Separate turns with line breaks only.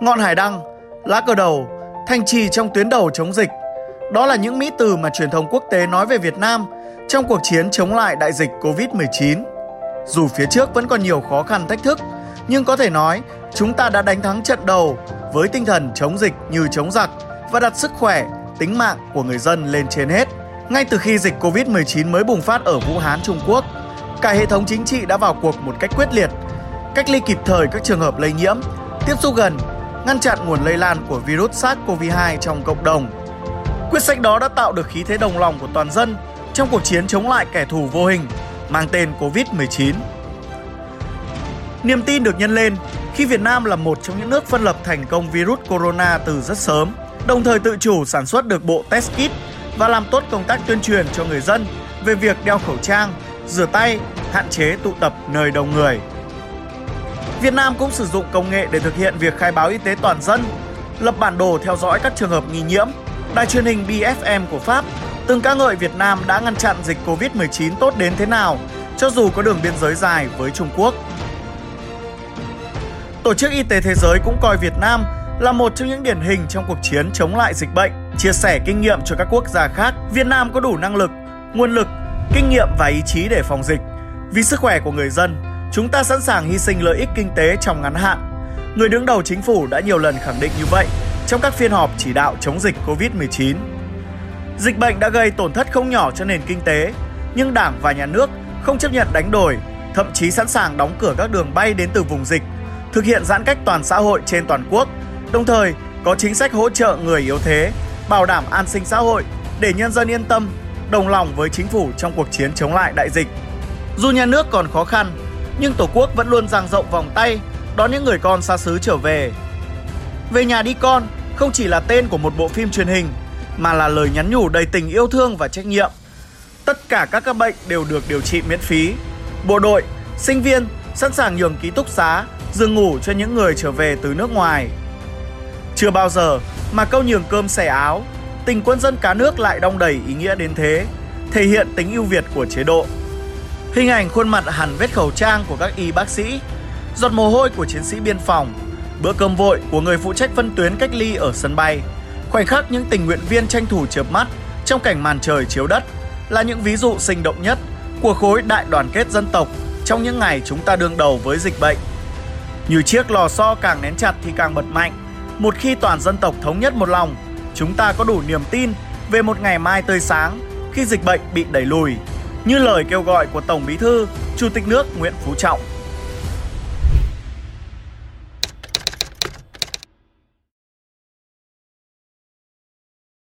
Ngọn hải đăng, lá cờ đầu, thành trì trong tuyến đầu chống dịch. Đó là những mỹ từ mà truyền thông quốc tế nói về Việt Nam trong cuộc chiến chống lại đại dịch Covid-19. Dù phía trước vẫn còn nhiều khó khăn thách thức, nhưng có thể nói chúng ta đã đánh thắng trận đầu với tinh thần chống dịch như chống giặc và đặt sức khỏe, tính mạng của người dân lên trên hết. Ngay từ khi dịch Covid-19 mới bùng phát ở Vũ Hán, Trung Quốc, cả hệ thống chính trị đã vào cuộc một cách quyết liệt, cách ly kịp thời các trường hợp lây nhiễm, tiếp xúc gần, ngăn chặn nguồn lây lan của virus SARS-CoV-2 trong cộng đồng. Quyết sách đó đã tạo được khí thế đồng lòng của toàn dân trong cuộc chiến chống lại kẻ thù vô hình mang tên Covid-19. Niềm tin được nhân lên khi Việt Nam là một trong những nước phân lập thành công virus corona từ rất sớm, đồng thời tự chủ sản xuất được bộ test kit và làm tốt công tác tuyên truyền cho người dân về việc đeo khẩu trang, rửa tay, hạn chế tụ tập nơi đông người. Việt Nam cũng sử dụng công nghệ để thực hiện việc khai báo y tế toàn dân, lập bản đồ theo dõi các trường hợp nghi nhiễm. Đài truyền hình BFM của Pháp từng ca ngợi Việt Nam đã ngăn chặn dịch Covid-19 tốt đến thế nào, cho dù có đường biên giới dài với Trung Quốc. Tổ chức Y tế Thế giới cũng coi Việt Nam là một trong những điển hình trong cuộc chiến chống lại dịch bệnh, chia sẻ kinh nghiệm cho các quốc gia khác. Việt Nam có đủ năng lực, nguồn lực, kinh nghiệm và ý chí để phòng dịch. Vì sức khỏe của người dân, chúng ta sẵn sàng hy sinh lợi ích kinh tế trong ngắn hạn. Người đứng đầu chính phủ đã nhiều lần khẳng định như vậy trong các phiên họp chỉ đạo chống dịch Covid-19. Dịch bệnh đã gây tổn thất không nhỏ cho nền kinh tế, nhưng Đảng và nhà nước không chấp nhận đánh đổi, thậm chí sẵn sàng đóng cửa các đường bay đến từ vùng dịch, thực hiện giãn cách toàn xã hội trên toàn quốc, đồng thời có chính sách hỗ trợ người yếu thế, bảo đảm an sinh xã hội để nhân dân yên tâm, đồng lòng với chính phủ trong cuộc chiến chống lại đại dịch. Dù nhà nước còn khó khăn, nhưng Tổ quốc vẫn luôn dang rộng vòng tay đón những người con xa xứ trở về. Về nhà đi con không chỉ là tên của một bộ phim truyền hình mà là lời nhắn nhủ đầy tình yêu thương và trách nhiệm. Tất cả các ca bệnh đều được điều trị miễn phí. Bộ đội, sinh viên sẵn sàng nhường ký túc xá, giường ngủ cho những người trở về từ nước ngoài. Chưa bao giờ mà câu nhường cơm xẻ áo, tình quân dân cả nước lại đong đầy ý nghĩa đến thế, thể hiện tính ưu việt của chế độ. Hình ảnh khuôn mặt hẳn vết khẩu trang của các y bác sĩ, giọt mồ hôi của chiến sĩ biên phòng, bữa cơm vội của người phụ trách phân tuyến cách ly ở sân bay, khoảnh khắc những tình nguyện viên tranh thủ chớp mắt trong cảnh màn trời chiếu đất là những ví dụ sinh động nhất của khối đại đoàn kết dân tộc trong những ngày chúng ta đương đầu với dịch bệnh. Như chiếc lò xo càng nén chặt thì càng bật mạnh, một khi toàn dân tộc thống nhất một lòng, chúng ta có đủ niềm tin về một ngày mai tươi sáng khi dịch bệnh bị đẩy lùi. Như lời kêu gọi của Tổng Bí thư, Chủ tịch nước Nguyễn Phú Trọng.